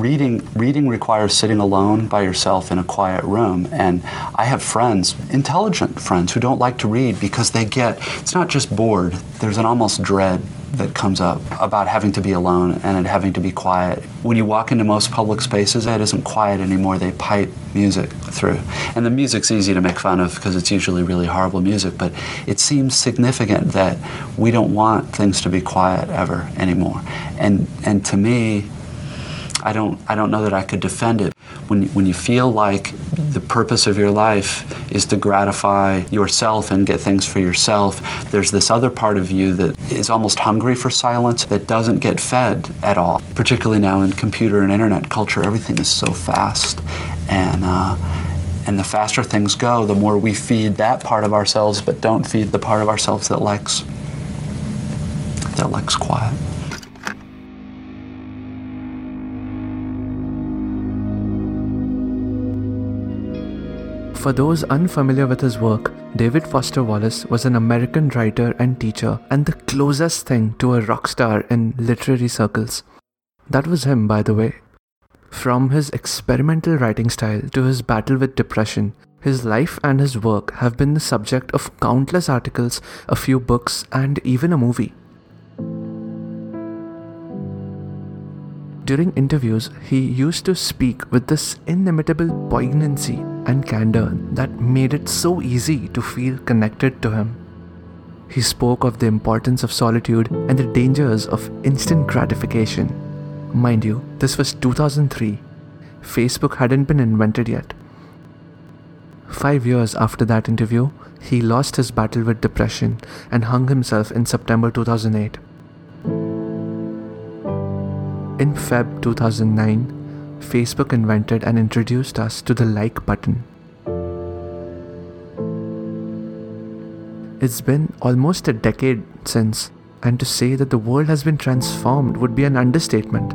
reading reading requires sitting alone by yourself in a quiet room and i have friends intelligent friends who don't like to read because they get it's not just bored there's an almost dread that comes up about having to be alone and having to be quiet. When you walk into most public spaces, it isn't quiet anymore. They pipe music through. And the music's easy to make fun of because it's usually really horrible music, but it seems significant that we don't want things to be quiet ever anymore. And and to me, I don't, I don't know that I could defend it. When, when you feel like the purpose of your life is to gratify yourself and get things for yourself, there's this other part of you that is almost hungry for silence that doesn't get fed at all. Particularly now in computer and internet culture, everything is so fast. And, uh, and the faster things go, the more we feed that part of ourselves, but don't feed the part of ourselves that likes, that likes quiet. For those unfamiliar with his work, David Foster Wallace was an American writer and teacher and the closest thing to a rock star in literary circles. That was him, by the way. From his experimental writing style to his battle with depression, his life and his work have been the subject of countless articles, a few books, and even a movie. During interviews, he used to speak with this inimitable poignancy and candor that made it so easy to feel connected to him. He spoke of the importance of solitude and the dangers of instant gratification. Mind you, this was 2003. Facebook hadn't been invented yet. Five years after that interview, he lost his battle with depression and hung himself in September 2008. In Feb 2009, Facebook invented and introduced us to the like button. It's been almost a decade since, and to say that the world has been transformed would be an understatement.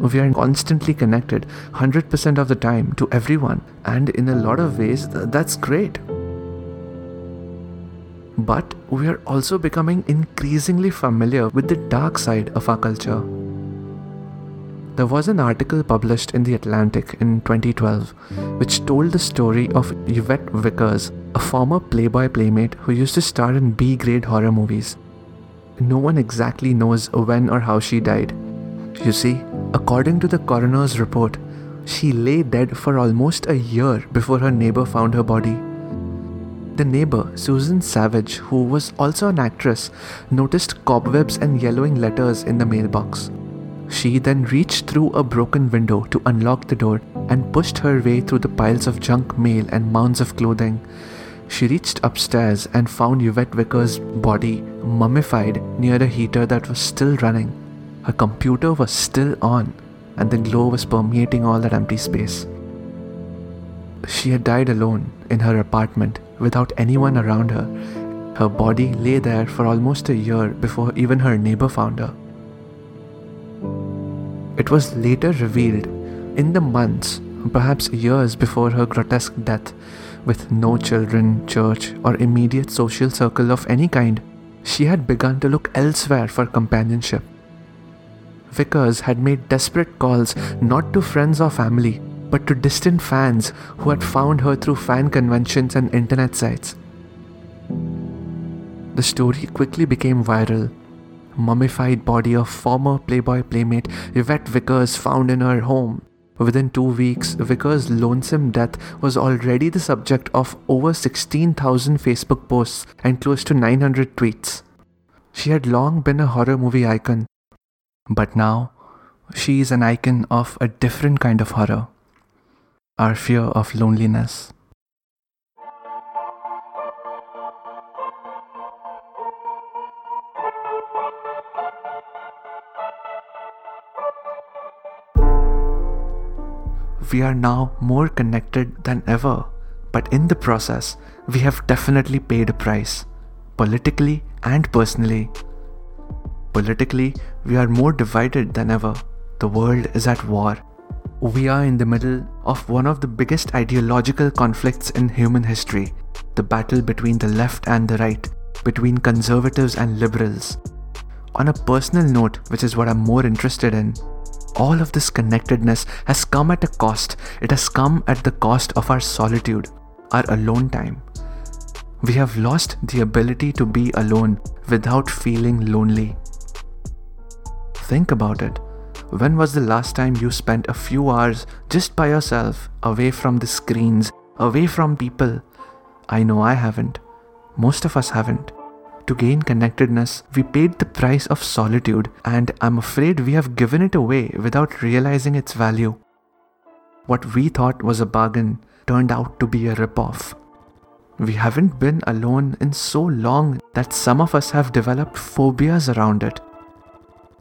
We are constantly connected 100% of the time to everyone, and in a lot of ways, th- that's great. But we are also becoming increasingly familiar with the dark side of our culture. There was an article published in The Atlantic in 2012 which told the story of Yvette Vickers, a former Playboy playmate who used to star in B grade horror movies. No one exactly knows when or how she died. You see, according to the coroner's report, she lay dead for almost a year before her neighbor found her body. The neighbor, Susan Savage, who was also an actress, noticed cobwebs and yellowing letters in the mailbox. She then reached through a broken window to unlock the door and pushed her way through the piles of junk mail and mounds of clothing. She reached upstairs and found Yvette Vickers' body mummified near a heater that was still running. Her computer was still on, and the glow was permeating all that empty space. She had died alone in her apartment without anyone around her. Her body lay there for almost a year before even her neighbor found her. It was later revealed, in the months, perhaps years before her grotesque death, with no children, church, or immediate social circle of any kind, she had begun to look elsewhere for companionship. Vickers had made desperate calls not to friends or family, but to distant fans who had found her through fan conventions and internet sites. The story quickly became viral, mummified body of former Playboy playmate Yvette Vickers found in her home. Within two weeks, Vickers' lonesome death was already the subject of over 16,000 Facebook posts and close to 900 tweets. She had long been a horror movie icon, but now she is an icon of a different kind of horror our fear of loneliness. We are now more connected than ever, but in the process, we have definitely paid a price, politically and personally. Politically, we are more divided than ever. The world is at war. We are in the middle of one of the biggest ideological conflicts in human history the battle between the left and the right, between conservatives and liberals. On a personal note, which is what I'm more interested in, all of this connectedness has come at a cost. It has come at the cost of our solitude, our alone time. We have lost the ability to be alone without feeling lonely. Think about it. When was the last time you spent a few hours just by yourself, away from the screens, away from people? I know I haven't. Most of us haven't. To gain connectedness, we paid the price of solitude, and I'm afraid we have given it away without realizing its value. What we thought was a bargain turned out to be a ripoff. We haven't been alone in so long that some of us have developed phobias around it.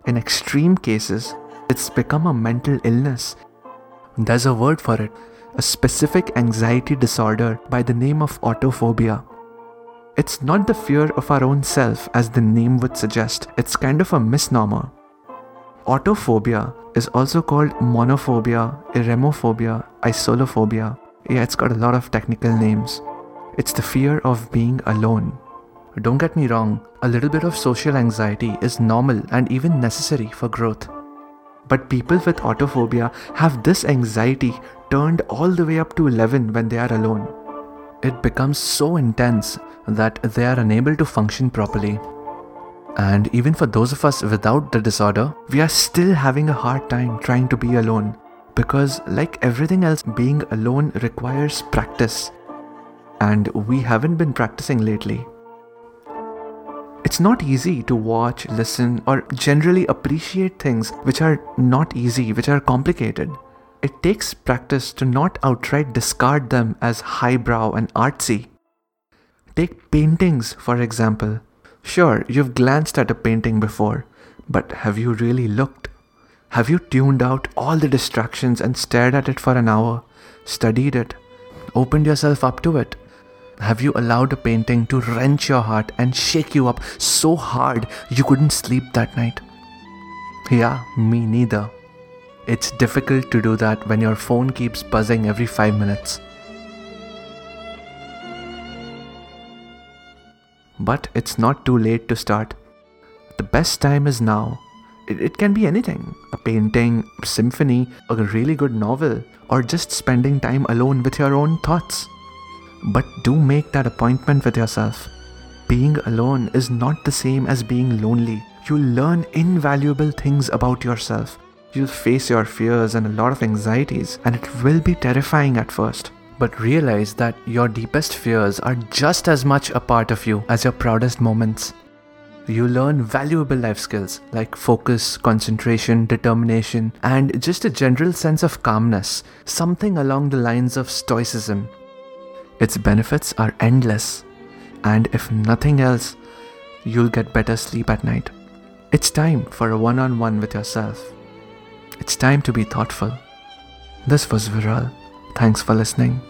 In extreme cases, it's become a mental illness. There's a word for it a specific anxiety disorder by the name of autophobia. It's not the fear of our own self, as the name would suggest, it's kind of a misnomer. Autophobia is also called monophobia, eremophobia, isolophobia. Yeah, it's got a lot of technical names. It's the fear of being alone. Don't get me wrong, a little bit of social anxiety is normal and even necessary for growth. But people with autophobia have this anxiety turned all the way up to 11 when they are alone. It becomes so intense that they are unable to function properly. And even for those of us without the disorder, we are still having a hard time trying to be alone because, like everything else, being alone requires practice. And we haven't been practicing lately. It's not easy to watch, listen, or generally appreciate things which are not easy, which are complicated. It takes practice to not outright discard them as highbrow and artsy. Take paintings, for example. Sure, you've glanced at a painting before, but have you really looked? Have you tuned out all the distractions and stared at it for an hour, studied it, opened yourself up to it? Have you allowed a painting to wrench your heart and shake you up so hard you couldn't sleep that night? Yeah, me neither. It's difficult to do that when your phone keeps buzzing every 5 minutes. But it's not too late to start. The best time is now. It, it can be anything a painting, a symphony, a really good novel, or just spending time alone with your own thoughts. But do make that appointment with yourself. Being alone is not the same as being lonely. You'll learn invaluable things about yourself. You'll face your fears and a lot of anxieties, and it will be terrifying at first. But realize that your deepest fears are just as much a part of you as your proudest moments. You learn valuable life skills like focus, concentration, determination, and just a general sense of calmness, something along the lines of stoicism. Its benefits are endless, and if nothing else, you'll get better sleep at night. It's time for a one on one with yourself. It's time to be thoughtful. This was Viral. Thanks for listening.